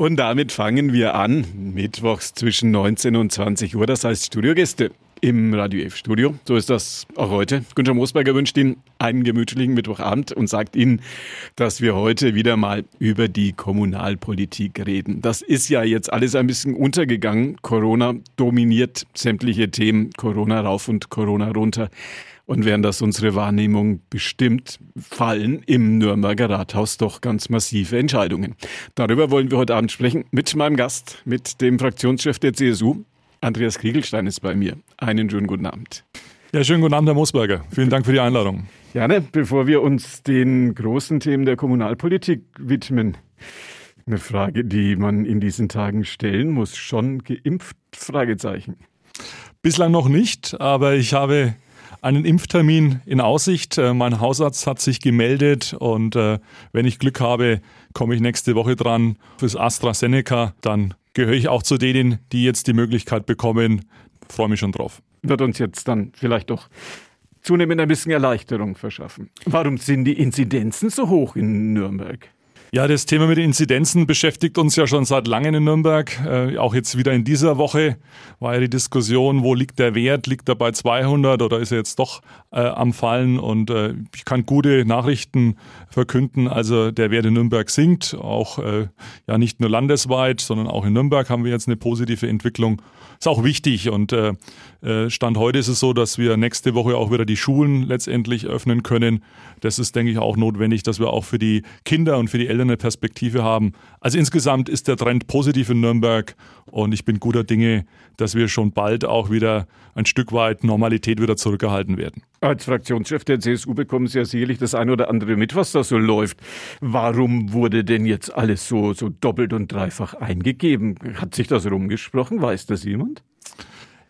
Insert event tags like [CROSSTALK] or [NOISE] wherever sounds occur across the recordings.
Und damit fangen wir an, mittwochs zwischen 19 und 20 Uhr, das heißt Studiogäste im Radio F Studio. So ist das auch heute. Günther Moosberger wünscht Ihnen einen gemütlichen Mittwochabend und sagt Ihnen, dass wir heute wieder mal über die Kommunalpolitik reden. Das ist ja jetzt alles ein bisschen untergegangen. Corona dominiert sämtliche Themen. Corona rauf und Corona runter. Und während das unsere Wahrnehmung bestimmt, fallen im Nürnberger Rathaus doch ganz massive Entscheidungen. Darüber wollen wir heute Abend sprechen mit meinem Gast, mit dem Fraktionschef der CSU. Andreas Kriegelstein ist bei mir. Einen schönen guten Abend. Ja, schönen guten Abend, Herr Mosberger. Vielen Dank für die Einladung. Gerne. Bevor wir uns den großen Themen der Kommunalpolitik widmen, eine Frage, die man in diesen Tagen stellen muss. Schon geimpft? Fragezeichen. Bislang noch nicht, aber ich habe einen Impftermin in Aussicht. Äh, mein Hausarzt hat sich gemeldet und äh, wenn ich Glück habe, komme ich nächste Woche dran fürs AstraZeneca. Dann gehöre ich auch zu denen, die jetzt die Möglichkeit bekommen. Freue mich schon drauf. Wird uns jetzt dann vielleicht doch zunehmend ein bisschen Erleichterung verschaffen. Warum sind die Inzidenzen so hoch in Nürnberg? Ja, das Thema mit den Inzidenzen beschäftigt uns ja schon seit langem in Nürnberg. Äh, auch jetzt wieder in dieser Woche war ja die Diskussion, wo liegt der Wert? Liegt er bei 200 oder ist er jetzt doch äh, am Fallen? Und äh, ich kann gute Nachrichten verkünden. Also der Wert in Nürnberg sinkt, auch äh, ja nicht nur landesweit, sondern auch in Nürnberg haben wir jetzt eine positive Entwicklung. Ist auch wichtig und äh, äh, Stand heute ist es so, dass wir nächste Woche auch wieder die Schulen letztendlich öffnen können. Das ist, denke ich, auch notwendig, dass wir auch für die Kinder und für die Eltern eine Perspektive haben. Also insgesamt ist der Trend positiv in Nürnberg und ich bin guter Dinge, dass wir schon bald auch wieder ein Stück weit Normalität wieder zurückerhalten werden. Als Fraktionschef der CSU bekommen Sie ja sicherlich das eine oder andere mit, was da so läuft. Warum wurde denn jetzt alles so, so doppelt und dreifach eingegeben? Hat sich das rumgesprochen? Weiß das jemand?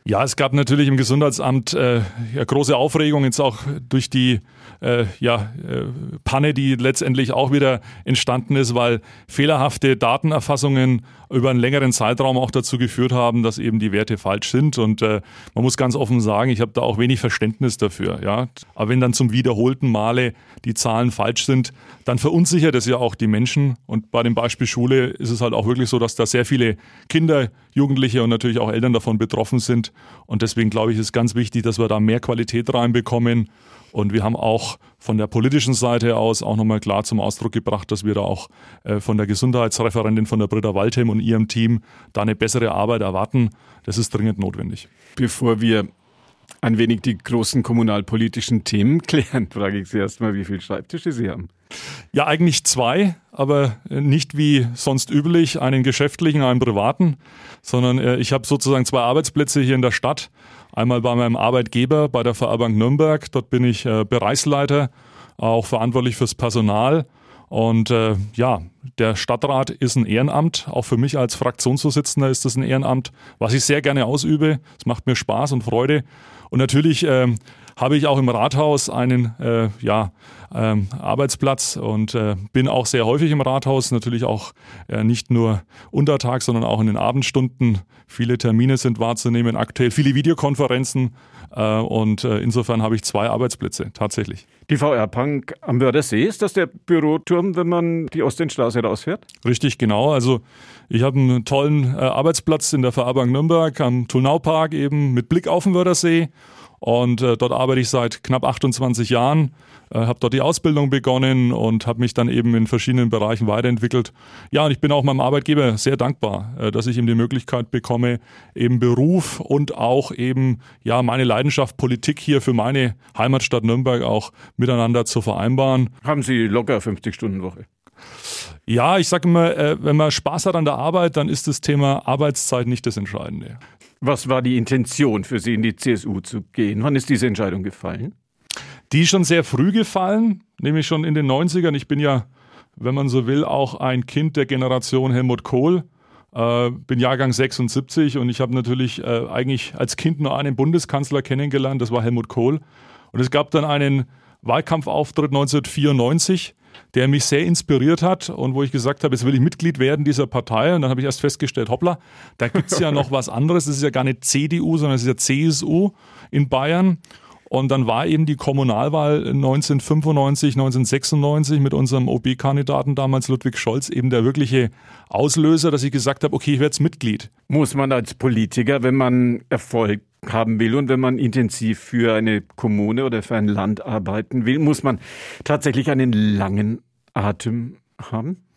Ja, es gab natürlich im Gesundheitsamt äh, ja, große Aufregung, jetzt auch durch die äh, ja, äh, Panne, die letztendlich auch wieder entstanden ist, weil fehlerhafte Datenerfassungen über einen längeren Zeitraum auch dazu geführt haben, dass eben die Werte falsch sind. Und äh, man muss ganz offen sagen, ich habe da auch wenig Verständnis dafür. Ja? Aber wenn dann zum wiederholten Male die Zahlen falsch sind, dann verunsichert es ja auch die Menschen. Und bei dem Beispiel Schule ist es halt auch wirklich so, dass da sehr viele Kinder, Jugendliche und natürlich auch Eltern davon betroffen sind. Und deswegen glaube ich, ist ganz wichtig, dass wir da mehr Qualität reinbekommen. Und wir haben auch von der politischen Seite aus auch nochmal klar zum Ausdruck gebracht, dass wir da auch äh, von der Gesundheitsreferentin von der Britta Waldheim und ihrem Team da eine bessere Arbeit erwarten. Das ist dringend notwendig. Bevor wir ein wenig die großen kommunalpolitischen Themen [LAUGHS] klären, frage ich Sie erstmal, wie viele Schreibtische Sie haben. Ja, eigentlich zwei, aber nicht wie sonst üblich, einen geschäftlichen, einen privaten, sondern äh, ich habe sozusagen zwei Arbeitsplätze hier in der Stadt. Einmal bei meinem Arbeitgeber bei der VR Nürnberg, dort bin ich äh, Bereichsleiter, auch verantwortlich fürs Personal. Und äh, ja, der Stadtrat ist ein Ehrenamt. Auch für mich als Fraktionsvorsitzender ist das ein Ehrenamt, was ich sehr gerne ausübe. Es macht mir Spaß und Freude. Und natürlich äh, habe ich auch im Rathaus einen äh, ja, ähm, Arbeitsplatz und äh, bin auch sehr häufig im Rathaus, natürlich auch äh, nicht nur untertags, sondern auch in den Abendstunden. Viele Termine sind wahrzunehmen, aktuell viele Videokonferenzen äh, und äh, insofern habe ich zwei Arbeitsplätze tatsächlich. Die VR Punk am Wörthersee, ist das der Büroturm, wenn man die Ostendstraße rausfährt? Richtig, genau. Also ich habe einen tollen äh, Arbeitsplatz in der VR Bank Nürnberg am Tulnaupark eben mit Blick auf den Wörthersee und äh, dort arbeite ich seit knapp 28 Jahren, äh, habe dort die Ausbildung begonnen und habe mich dann eben in verschiedenen Bereichen weiterentwickelt. Ja, und ich bin auch meinem Arbeitgeber sehr dankbar, äh, dass ich ihm die Möglichkeit bekomme, eben Beruf und auch eben ja meine Leidenschaft Politik hier für meine Heimatstadt Nürnberg auch miteinander zu vereinbaren. Haben Sie locker 50 Stunden Woche? Ja, ich sage immer, äh, wenn man Spaß hat an der Arbeit, dann ist das Thema Arbeitszeit nicht das Entscheidende. Was war die Intention für Sie in die CSU zu gehen? Wann ist diese Entscheidung gefallen? Die ist schon sehr früh gefallen, nämlich schon in den 90ern. Ich bin ja, wenn man so will, auch ein Kind der Generation Helmut Kohl. Äh, bin Jahrgang 76 und ich habe natürlich äh, eigentlich als Kind nur einen Bundeskanzler kennengelernt, das war Helmut Kohl. Und es gab dann einen Wahlkampfauftritt 1994 der mich sehr inspiriert hat und wo ich gesagt habe, jetzt will ich Mitglied werden dieser Partei. Und dann habe ich erst festgestellt, hoppla, da gibt es ja noch was anderes. Das ist ja gar nicht CDU, sondern es ist ja CSU in Bayern. Und dann war eben die Kommunalwahl 1995, 1996 mit unserem OB-Kandidaten damals Ludwig Scholz eben der wirkliche Auslöser, dass ich gesagt habe, okay, ich werde jetzt Mitglied. Muss man als Politiker, wenn man Erfolg haben will und wenn man intensiv für eine Kommune oder für ein Land arbeiten will, muss man tatsächlich einen langen Atem haben?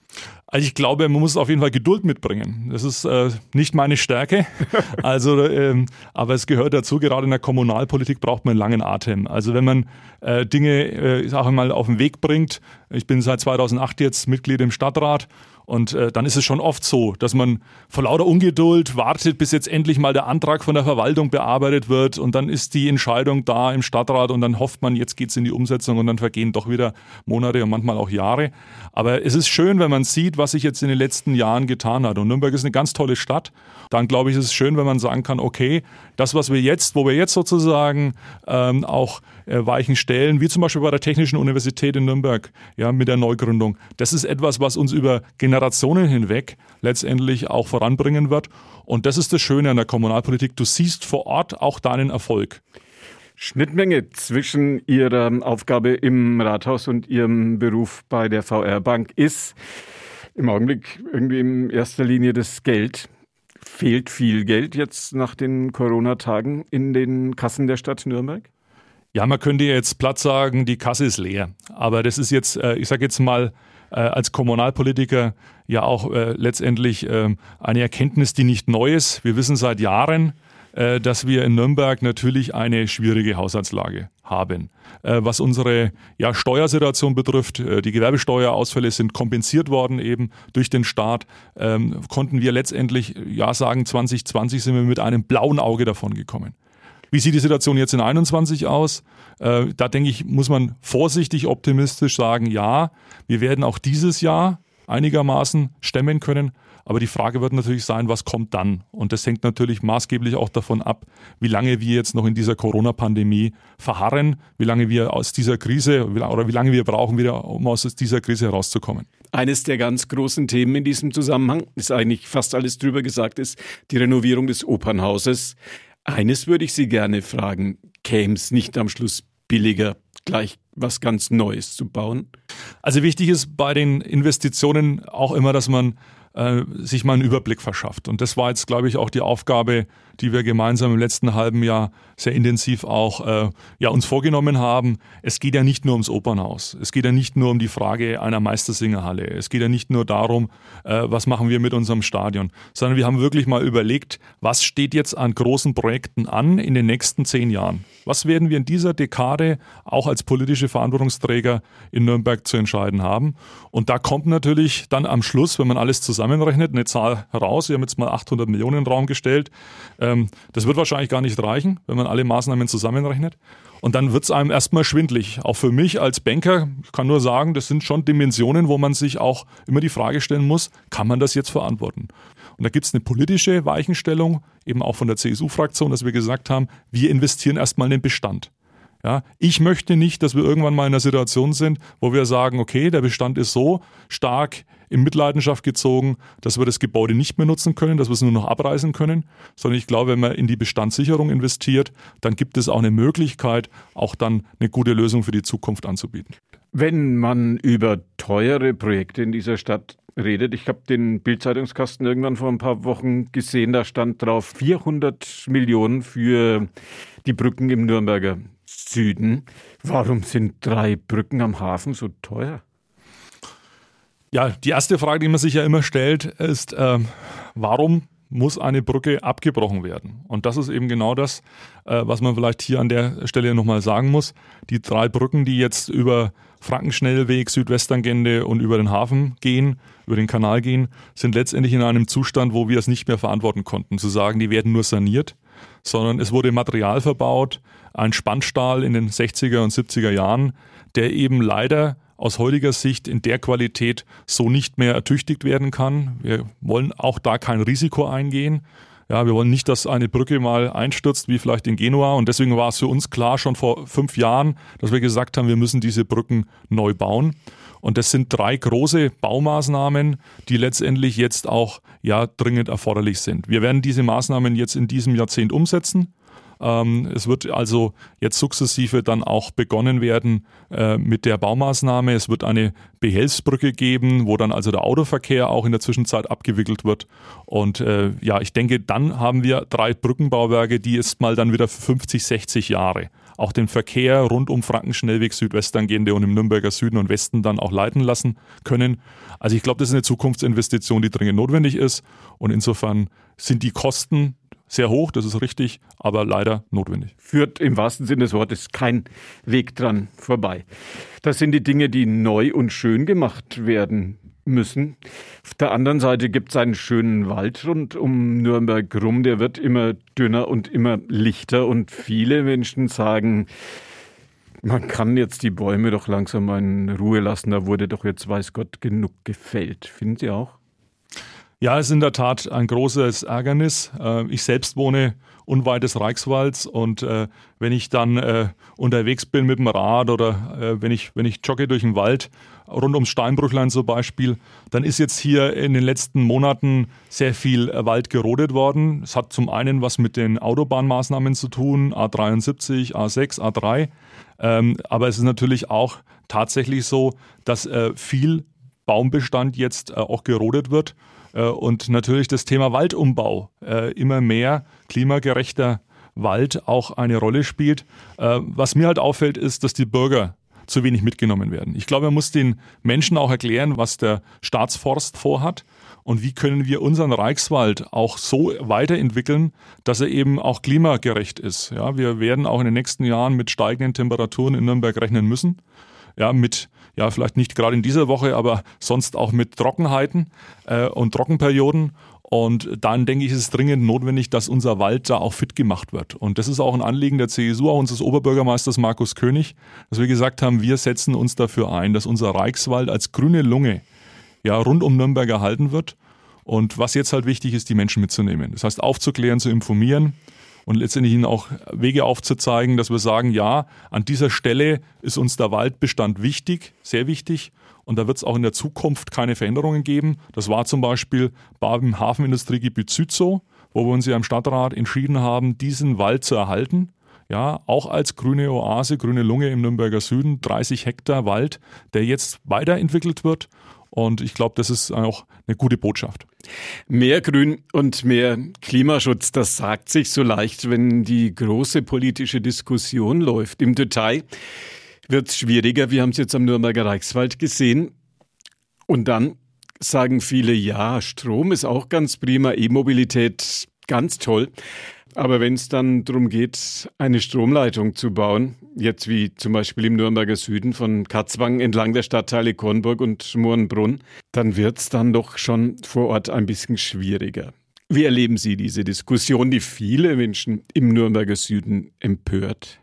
Also ich glaube, man muss auf jeden Fall Geduld mitbringen. Das ist äh, nicht meine Stärke. [LAUGHS] Also, ähm, aber es gehört dazu. Gerade in der Kommunalpolitik braucht man einen langen Atem. Also wenn man äh, Dinge, äh, ich sage mal, auf den Weg bringt. Ich bin seit 2008 jetzt Mitglied im Stadtrat und äh, dann ist es schon oft so, dass man vor lauter Ungeduld wartet, bis jetzt endlich mal der Antrag von der Verwaltung bearbeitet wird und dann ist die Entscheidung da im Stadtrat und dann hofft man, jetzt geht's in die Umsetzung und dann vergehen doch wieder Monate und manchmal auch Jahre. Aber es ist schön, wenn man sieht, was sich jetzt in den letzten Jahren getan hat. Und Nürnberg ist eine ganz tolle Stadt. Dann glaube ich, ist es schön, wenn man sagen kann, okay, das, was wir jetzt, wo wir jetzt sozusagen ähm, auch Weichen stellen, wie zum Beispiel bei der Technischen Universität in Nürnberg, ja, mit der Neugründung, das ist etwas, was uns über Generationen hinweg letztendlich auch voranbringen wird. Und das ist das Schöne an der Kommunalpolitik. Du siehst vor Ort auch deinen Erfolg. Schnittmenge zwischen Ihrer Aufgabe im Rathaus und Ihrem Beruf bei der VR Bank ist im Augenblick irgendwie in erster Linie das Geld. Fehlt viel Geld jetzt nach den Corona-Tagen in den Kassen der Stadt Nürnberg? Ja, man könnte jetzt platt sagen, die Kasse ist leer. Aber das ist jetzt, äh, ich sage jetzt mal, äh, als Kommunalpolitiker ja auch äh, letztendlich ähm, eine Erkenntnis, die nicht neu ist. Wir wissen seit Jahren, dass wir in Nürnberg natürlich eine schwierige Haushaltslage haben. Was unsere ja, Steuersituation betrifft, die Gewerbesteuerausfälle sind kompensiert worden eben durch den Staat, ähm, konnten wir letztendlich ja sagen, 2020 sind wir mit einem blauen Auge davon gekommen. Wie sieht die Situation jetzt in 21 aus? Äh, da denke ich, muss man vorsichtig optimistisch sagen, ja, wir werden auch dieses Jahr einigermaßen stemmen können. Aber die Frage wird natürlich sein, was kommt dann? Und das hängt natürlich maßgeblich auch davon ab, wie lange wir jetzt noch in dieser Corona-Pandemie verharren, wie lange wir aus dieser Krise oder wie lange wir brauchen, wieder, um aus dieser Krise herauszukommen. Eines der ganz großen Themen in diesem Zusammenhang, ist eigentlich fast alles drüber gesagt, ist die Renovierung des Opernhauses. Eines würde ich Sie gerne fragen, käme es nicht am Schluss billiger, gleich was ganz Neues zu bauen? Also wichtig ist bei den Investitionen auch immer, dass man äh, sich mal einen Überblick verschafft. Und das war jetzt, glaube ich, auch die Aufgabe, die wir gemeinsam im letzten halben Jahr sehr intensiv auch äh, ja, uns vorgenommen haben. Es geht ja nicht nur ums Opernhaus. Es geht ja nicht nur um die Frage einer Meistersingerhalle. Es geht ja nicht nur darum, äh, was machen wir mit unserem Stadion, sondern wir haben wirklich mal überlegt, was steht jetzt an großen Projekten an in den nächsten zehn Jahren. Was werden wir in dieser Dekade auch als politische Verantwortungsträger in Nürnberg zu entscheiden haben? Und da kommt natürlich dann am Schluss, wenn man alles zusammenrechnet, eine Zahl heraus. Wir haben jetzt mal 800 Millionen in den Raum gestellt. Ähm, das wird wahrscheinlich gar nicht reichen, wenn man alle Maßnahmen zusammenrechnet. Und dann wird es einem erstmal schwindlig. Auch für mich als Banker, ich kann nur sagen, das sind schon Dimensionen, wo man sich auch immer die Frage stellen muss, kann man das jetzt verantworten? Und da gibt es eine politische Weichenstellung, eben auch von der CSU-Fraktion, dass wir gesagt haben, wir investieren erstmal in den Bestand. Ja, ich möchte nicht, dass wir irgendwann mal in einer Situation sind, wo wir sagen, okay, der Bestand ist so stark in Mitleidenschaft gezogen, dass wir das Gebäude nicht mehr nutzen können, dass wir es nur noch abreißen können, sondern ich glaube, wenn man in die Bestandssicherung investiert, dann gibt es auch eine Möglichkeit, auch dann eine gute Lösung für die Zukunft anzubieten. Wenn man über teure Projekte in dieser Stadt redet, ich habe den Bildzeitungskasten irgendwann vor ein paar Wochen gesehen, da stand drauf 400 Millionen für die Brücken im Nürnberger Süden. Warum sind drei Brücken am Hafen so teuer? Ja, die erste Frage, die man sich ja immer stellt, ist, äh, warum muss eine Brücke abgebrochen werden? Und das ist eben genau das, äh, was man vielleicht hier an der Stelle nochmal sagen muss. Die drei Brücken, die jetzt über Frankenschnellweg, Südwestangende und über den Hafen gehen, über den Kanal gehen, sind letztendlich in einem Zustand, wo wir es nicht mehr verantworten konnten. Zu sagen, die werden nur saniert, sondern es wurde Material verbaut, ein Spannstahl in den 60er und 70er Jahren, der eben leider aus heutiger Sicht in der Qualität so nicht mehr ertüchtigt werden kann. Wir wollen auch da kein Risiko eingehen. Ja, wir wollen nicht, dass eine Brücke mal einstürzt, wie vielleicht in Genua. Und deswegen war es für uns klar schon vor fünf Jahren, dass wir gesagt haben, wir müssen diese Brücken neu bauen. Und das sind drei große Baumaßnahmen, die letztendlich jetzt auch ja dringend erforderlich sind. Wir werden diese Maßnahmen jetzt in diesem Jahrzehnt umsetzen. Ähm, es wird also jetzt sukzessive dann auch begonnen werden äh, mit der Baumaßnahme. Es wird eine Behelfsbrücke geben, wo dann also der Autoverkehr auch in der Zwischenzeit abgewickelt wird. Und äh, ja, ich denke, dann haben wir drei Brückenbauwerke, die jetzt mal dann wieder für 50, 60 Jahre auch den Verkehr rund um Frankenschnellweg Südwestangehende und im Nürnberger Süden und Westen dann auch leiten lassen können. Also ich glaube, das ist eine Zukunftsinvestition, die dringend notwendig ist und insofern sind die Kosten sehr hoch, das ist richtig, aber leider notwendig. Führt im wahrsten Sinne des Wortes kein Weg dran vorbei. Das sind die Dinge, die neu und schön gemacht werden müssen. Auf der anderen Seite gibt es einen schönen Wald rund um Nürnberg rum, der wird immer dünner und immer lichter und viele Menschen sagen, man kann jetzt die Bäume doch langsam mal in Ruhe lassen, da wurde doch jetzt weiß Gott genug gefällt. Finden Sie auch? Ja, es ist in der Tat ein großes Ärgernis. Äh, ich selbst wohne unweit des Reichswalds und äh, wenn ich dann äh, unterwegs bin mit dem Rad oder wenn ich wenn ich jogge durch den Wald rund ums Steinbrüchlein zum Beispiel, dann ist jetzt hier in den letzten Monaten sehr viel Wald gerodet worden. Es hat zum einen was mit den Autobahnmaßnahmen zu tun, A73, A6, A3, ähm, aber es ist natürlich auch tatsächlich so, dass viel Baumbestand jetzt auch gerodet wird und natürlich das Thema Waldumbau äh, immer mehr klimagerechter Wald auch eine Rolle spielt. Äh, was mir halt auffällt, ist, dass die Bürger zu wenig mitgenommen werden. Ich glaube, man muss den Menschen auch erklären, was der Staatsforst vorhat und wie können wir unseren Reichswald auch so weiterentwickeln, dass er eben auch klimagerecht ist. Ja, wir werden auch in den nächsten Jahren mit steigenden Temperaturen in Nürnberg rechnen müssen. Ja, mit ja, vielleicht nicht gerade in dieser Woche, aber sonst auch mit Trockenheiten äh, und Trockenperioden. Und dann denke ich, ist es dringend notwendig, dass unser Wald da auch fit gemacht wird. Und das ist auch ein Anliegen der CSU, auch unseres Oberbürgermeisters Markus König, dass wir gesagt haben, wir setzen uns dafür ein, dass unser Reichswald als grüne Lunge ja rund um Nürnberg erhalten wird. Und was jetzt halt wichtig ist, die Menschen mitzunehmen. Das heißt, aufzuklären, zu informieren und letztendlich ihnen auch Wege aufzuzeigen, dass wir sagen, ja, an dieser Stelle ist uns der Waldbestand wichtig, sehr wichtig. Und da wird es auch in der Zukunft keine Veränderungen geben. Das war zum Beispiel beim Hafenindustriegebiet Süd so, wo wir uns ja im Stadtrat entschieden haben, diesen Wald zu erhalten. Ja, auch als grüne Oase, grüne Lunge im Nürnberger Süden, 30 Hektar Wald, der jetzt weiterentwickelt wird und ich glaube, das ist auch eine gute Botschaft. Mehr Grün und mehr Klimaschutz, das sagt sich so leicht, wenn die große politische Diskussion läuft. Im Detail wird es schwieriger. Wir haben es jetzt am Nürnberger Reichswald gesehen. Und dann sagen viele, ja, Strom ist auch ganz prima, E-Mobilität ganz toll. Aber wenn es dann darum geht, eine Stromleitung zu bauen, jetzt wie zum Beispiel im Nürnberger Süden von Katzwang entlang der Stadtteile Kornburg und Mohrenbrunn, dann wird es dann doch schon vor Ort ein bisschen schwieriger. Wie erleben Sie diese Diskussion, die viele Menschen im Nürnberger Süden empört?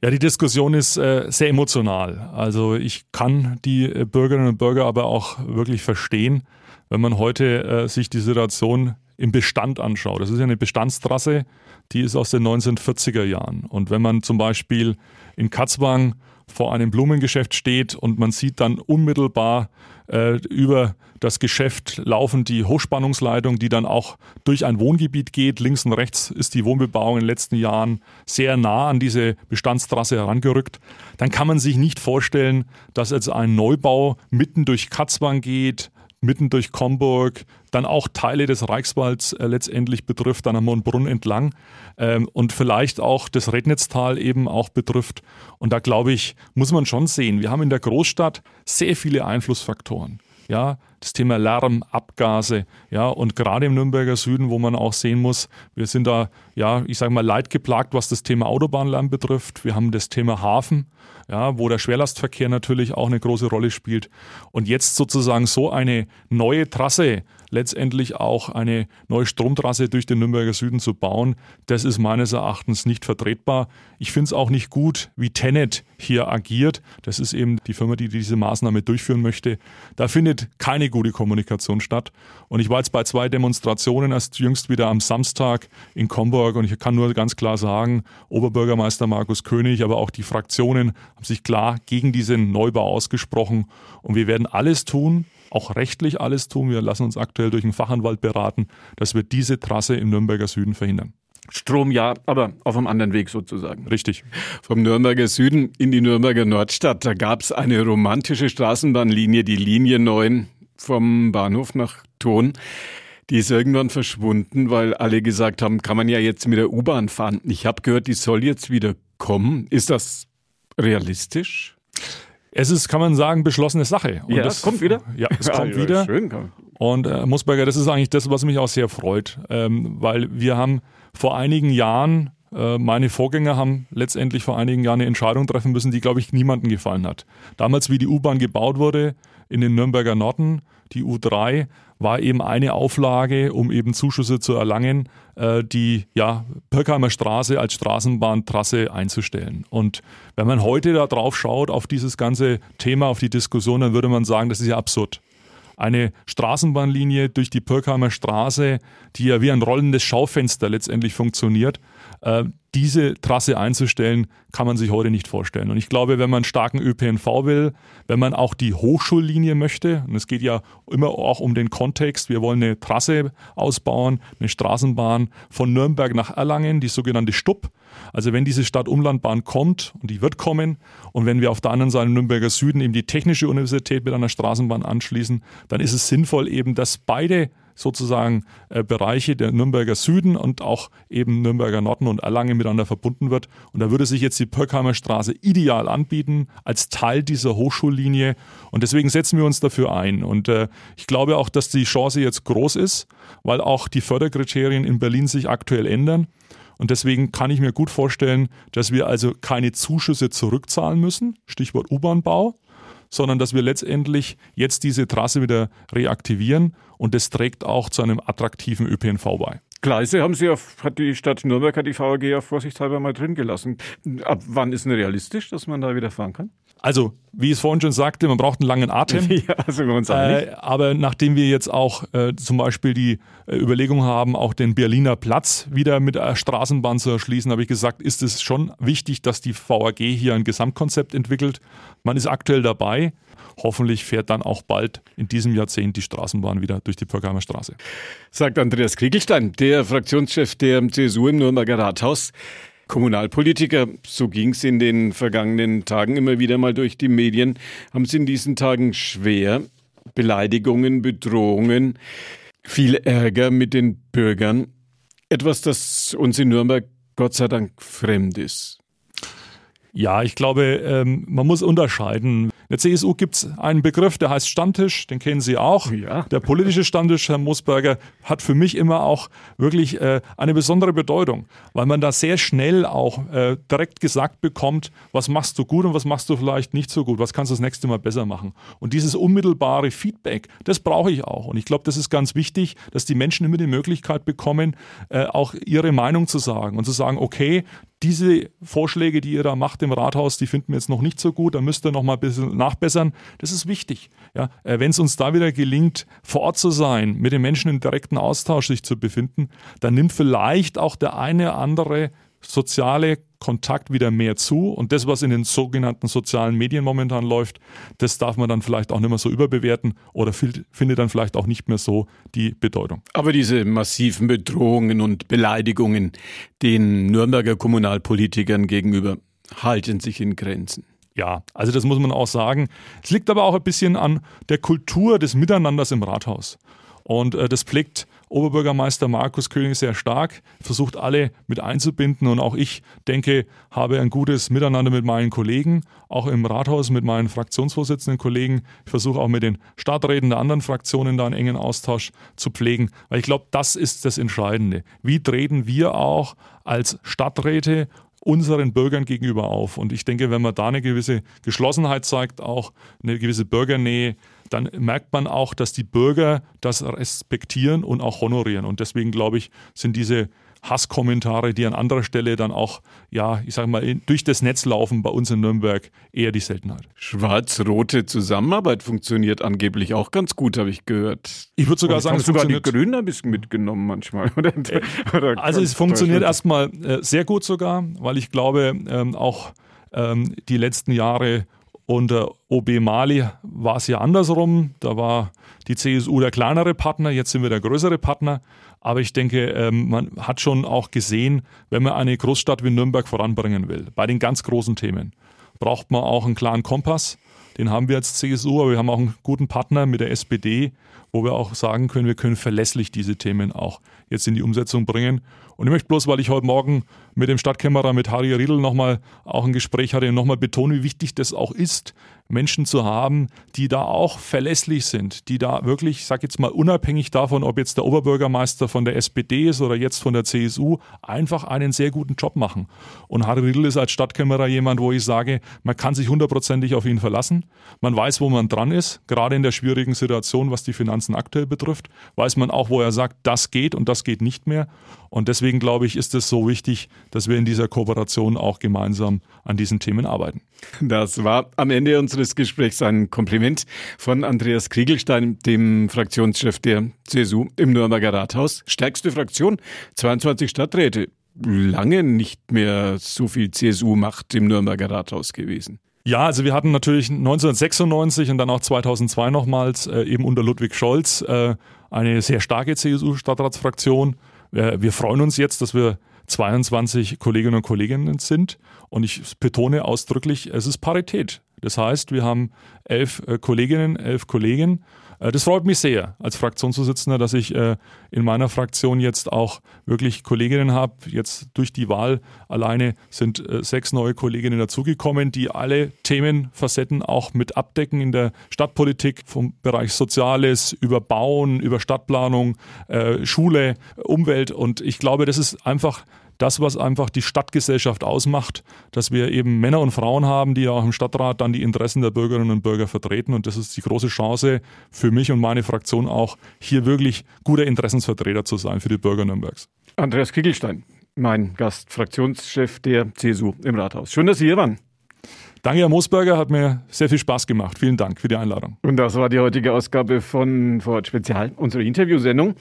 Ja, die Diskussion ist äh, sehr emotional. Also ich kann die äh, Bürgerinnen und Bürger aber auch wirklich verstehen, wenn man heute äh, sich die Situation im Bestand anschaut. Das ist ja eine Bestandstrasse, die ist aus den 1940er Jahren. Und wenn man zum Beispiel in Katzwang vor einem Blumengeschäft steht und man sieht dann unmittelbar äh, über das Geschäft laufen die Hochspannungsleitung, die dann auch durch ein Wohngebiet geht. Links und rechts ist die Wohnbebauung in den letzten Jahren sehr nah an diese Bestandstrasse herangerückt. Dann kann man sich nicht vorstellen, dass jetzt ein Neubau mitten durch Katzwang geht, mitten durch Comburg, dann auch Teile des Reichswalds äh, letztendlich betrifft, dann am Mondbrunn entlang ähm, und vielleicht auch das Rednitztal eben auch betrifft. Und da glaube ich, muss man schon sehen, wir haben in der Großstadt sehr viele Einflussfaktoren. Ja, das Thema Lärm, Abgase, ja, und gerade im Nürnberger Süden, wo man auch sehen muss, wir sind da, ja, ich sage mal, leidgeplagt, was das Thema Autobahnlärm betrifft. Wir haben das Thema Hafen, ja, wo der Schwerlastverkehr natürlich auch eine große Rolle spielt. Und jetzt sozusagen so eine neue Trasse letztendlich auch eine neue Stromtrasse durch den Nürnberger Süden zu bauen, das ist meines Erachtens nicht vertretbar. Ich finde es auch nicht gut, wie Tenet hier agiert. Das ist eben die Firma, die diese Maßnahme durchführen möchte. Da findet keine gute Kommunikation statt. Und ich war jetzt bei zwei Demonstrationen, erst jüngst wieder am Samstag in Comburg und ich kann nur ganz klar sagen, Oberbürgermeister Markus König, aber auch die Fraktionen haben sich klar gegen diesen Neubau ausgesprochen. Und wir werden alles tun, auch rechtlich alles tun. Wir lassen uns aktuell durch einen Fachanwalt beraten, dass wir diese Trasse im Nürnberger Süden verhindern. Strom ja, aber auf einem anderen Weg sozusagen. Richtig. Vom Nürnberger Süden in die Nürnberger Nordstadt, da gab es eine romantische Straßenbahnlinie, die Linie 9 vom Bahnhof nach Thon. Die ist irgendwann verschwunden, weil alle gesagt haben, kann man ja jetzt mit der U-Bahn fahren. Ich habe gehört, die soll jetzt wieder kommen. Ist das realistisch? Es ist, kann man sagen, beschlossene Sache. Und ja, das kommt wieder? Ja, es [LAUGHS] kommt ja, wieder. Schön. Und äh, Musberger, das ist eigentlich das, was mich auch sehr freut, ähm, weil wir haben vor einigen Jahren, äh, meine Vorgänger haben letztendlich vor einigen Jahren eine Entscheidung treffen müssen, die, glaube ich, niemandem gefallen hat. Damals, wie die U-Bahn gebaut wurde in den Nürnberger Norden, die U3, war eben eine Auflage, um eben Zuschüsse zu erlangen, äh, die ja, Pirkheimer Straße als Straßenbahntrasse einzustellen. Und wenn man heute da drauf schaut, auf dieses ganze Thema, auf die Diskussion, dann würde man sagen, das ist ja absurd eine Straßenbahnlinie durch die Pirkheimer Straße, die ja wie ein rollendes Schaufenster letztendlich funktioniert, diese Trasse einzustellen, kann man sich heute nicht vorstellen. Und ich glaube, wenn man starken ÖPNV will, wenn man auch die Hochschullinie möchte, und es geht ja immer auch um den Kontext, wir wollen eine Trasse ausbauen, eine Straßenbahn von Nürnberg nach Erlangen, die sogenannte Stupp. Also wenn diese Stadt-Umlandbahn kommt, und die wird kommen, und wenn wir auf der anderen Seite Nürnberger Süden eben die Technische Universität mit einer Straßenbahn anschließen, dann ist es sinnvoll eben, dass beide sozusagen äh, Bereiche der Nürnberger Süden und auch eben Nürnberger Norden und Erlangen miteinander verbunden wird. Und da würde sich jetzt die Pörkheimer Straße ideal anbieten als Teil dieser Hochschullinie. Und deswegen setzen wir uns dafür ein. Und äh, ich glaube auch, dass die Chance jetzt groß ist, weil auch die Förderkriterien in Berlin sich aktuell ändern. Und deswegen kann ich mir gut vorstellen, dass wir also keine Zuschüsse zurückzahlen müssen, Stichwort U-Bahn-Bau, sondern dass wir letztendlich jetzt diese Trasse wieder reaktivieren und das trägt auch zu einem attraktiven ÖPNV bei. Gleise haben Sie auf, hat die Stadt Nürnberg, hat die VAG ja vorsichtshalber mal drin gelassen. Ab wann ist denn realistisch, dass man da wieder fahren kann? Also, wie ich es vorhin schon sagte, man braucht einen langen Atem. [LAUGHS] ja, also äh, aber nachdem wir jetzt auch äh, zum Beispiel die äh, Überlegung haben, auch den Berliner Platz wieder mit der Straßenbahn zu erschließen, habe ich gesagt, ist es schon wichtig, dass die VAG hier ein Gesamtkonzept entwickelt. Man ist aktuell dabei. Hoffentlich fährt dann auch bald in diesem Jahrzehnt die Straßenbahn wieder durch die Pörkheimer Straße. Sagt Andreas Kriegelstein, der Fraktionschef der CSU im Nürnberger Rathaus. Kommunalpolitiker, so ging es in den vergangenen Tagen immer wieder mal durch die Medien, haben es in diesen Tagen schwer. Beleidigungen, Bedrohungen, viel Ärger mit den Bürgern. Etwas, das uns in Nürnberg Gott sei Dank fremd ist. Ja, ich glaube, ähm, man muss unterscheiden. In der CSU gibt es einen Begriff, der heißt Stammtisch, den kennen Sie auch. Ja. Der politische Stammtisch, Herr Moosberger, hat für mich immer auch wirklich äh, eine besondere Bedeutung, weil man da sehr schnell auch äh, direkt gesagt bekommt, was machst du gut und was machst du vielleicht nicht so gut, was kannst du das nächste Mal besser machen. Und dieses unmittelbare Feedback, das brauche ich auch. Und ich glaube, das ist ganz wichtig, dass die Menschen immer die Möglichkeit bekommen, äh, auch ihre Meinung zu sagen und zu sagen, okay, diese Vorschläge, die ihr da macht im Rathaus, die finden wir jetzt noch nicht so gut, da müsst ihr noch mal ein bisschen nachbessern. Das ist wichtig. Ja, äh, Wenn es uns da wieder gelingt, vor Ort zu sein, mit den Menschen im direkten Austausch sich zu befinden, dann nimmt vielleicht auch der eine andere soziale Kontakt wieder mehr zu. Und das, was in den sogenannten sozialen Medien momentan läuft, das darf man dann vielleicht auch nicht mehr so überbewerten oder findet dann vielleicht auch nicht mehr so die Bedeutung. Aber diese massiven Bedrohungen und Beleidigungen den Nürnberger Kommunalpolitikern gegenüber halten sich in Grenzen. Ja, also das muss man auch sagen. Es liegt aber auch ein bisschen an der Kultur des Miteinanders im Rathaus. Und äh, das pflegt Oberbürgermeister Markus König sehr stark, versucht alle mit einzubinden und auch ich denke, habe ein gutes Miteinander mit meinen Kollegen, auch im Rathaus mit meinen Fraktionsvorsitzenden Kollegen. Ich versuche auch mit den Stadträten der anderen Fraktionen da einen engen Austausch zu pflegen, weil ich glaube, das ist das Entscheidende. Wie treten wir auch als Stadträte unseren Bürgern gegenüber auf. Und ich denke, wenn man da eine gewisse Geschlossenheit zeigt, auch eine gewisse Bürgernähe, dann merkt man auch, dass die Bürger das respektieren und auch honorieren. Und deswegen glaube ich, sind diese Hasskommentare, die an anderer Stelle dann auch, ja, ich sage mal, durch das Netz laufen bei uns in Nürnberg, eher die Seltenheit. Schwarz-rote Zusammenarbeit funktioniert angeblich auch ganz gut, habe ich gehört. Ich würde sogar sagen, es sogar die Grünen ein bisschen mitgenommen manchmal. Oder, äh, oder also es funktioniert erstmal äh, sehr gut sogar, weil ich glaube, ähm, auch ähm, die letzten Jahre Unter OB Mali war es ja andersrum. Da war die CSU der kleinere Partner, jetzt sind wir der größere Partner. Aber ich denke, ähm, man hat schon auch gesehen, wenn man eine Großstadt wie Nürnberg voranbringen will, bei den ganz großen Themen, braucht man auch einen klaren Kompass. Den haben wir als CSU, aber wir haben auch einen guten Partner mit der SPD, wo wir auch sagen können, wir können verlässlich diese Themen auch jetzt in die Umsetzung bringen. Und ich möchte bloß, weil ich heute Morgen mit dem Stadtkämmerer, mit Harry Riedl nochmal auch ein Gespräch hatte, nochmal betonen, wie wichtig das auch ist, Menschen zu haben, die da auch verlässlich sind, die da wirklich, ich sage jetzt mal unabhängig davon, ob jetzt der Oberbürgermeister von der SPD ist oder jetzt von der CSU, einfach einen sehr guten Job machen. Und Harry Riedl ist als Stadtkämmerer jemand, wo ich sage, man kann sich hundertprozentig auf ihn verlassen. Man weiß, wo man dran ist, gerade in der schwierigen Situation, was die Finanzen aktuell betrifft, weiß man auch, wo er sagt, das geht und das geht nicht mehr. Und deswegen glaube ich, ist es so wichtig, dass wir in dieser Kooperation auch gemeinsam an diesen Themen arbeiten. Das war am Ende unseres Gesprächs ein Kompliment von Andreas Kriegelstein, dem Fraktionschef der CSU im Nürnberger Rathaus. Stärkste Fraktion, 22 Stadträte. Lange nicht mehr so viel CSU-Macht im Nürnberger Rathaus gewesen. Ja, also wir hatten natürlich 1996 und dann auch 2002 nochmals äh, eben unter Ludwig Scholz äh, eine sehr starke CSU-Stadtratsfraktion. Äh, wir freuen uns jetzt, dass wir 22 Kolleginnen und Kollegen sind. Und ich betone ausdrücklich, es ist Parität. Das heißt, wir haben elf äh, Kolleginnen, elf Kollegen. Äh, das freut mich sehr als Fraktionsvorsitzender, dass ich äh, in meiner Fraktion jetzt auch wirklich Kolleginnen habe. Jetzt durch die Wahl alleine sind sechs neue Kolleginnen dazugekommen, die alle Themenfacetten auch mit abdecken in der Stadtpolitik, vom Bereich Soziales über Bauen, über Stadtplanung, Schule, Umwelt. Und ich glaube, das ist einfach das, was einfach die Stadtgesellschaft ausmacht, dass wir eben Männer und Frauen haben, die ja auch im Stadtrat dann die Interessen der Bürgerinnen und Bürger vertreten. Und das ist die große Chance für mich und meine Fraktion auch, hier wirklich guter Interessensvertreter zu sein für die Bürger Nürnbergs. Andreas Kiegelstein, mein Gast, Fraktionschef der CSU im Rathaus. Schön, dass Sie hier waren. Danke, Herr Moosberger, hat mir sehr viel Spaß gemacht. Vielen Dank für die Einladung. Und das war die heutige Ausgabe von Vorort Spezial, unsere Interviewsendung.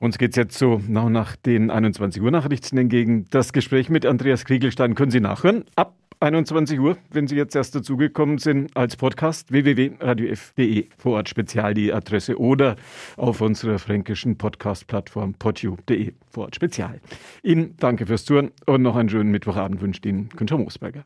Uns geht es jetzt so nach, nach den 21 Uhr Nachrichten entgegen. Das Gespräch mit Andreas Kriegelstein können Sie nachhören. Ab 21 Uhr, wenn Sie jetzt erst dazugekommen sind, als Podcast www.radiof.de vor Ort Spezial die Adresse oder auf unserer fränkischen Podcast-Plattform podu.de vor Ort Spezial. Ihnen danke fürs Zuhören und noch einen schönen Mittwochabend wünscht Ihnen Günther Moosberger.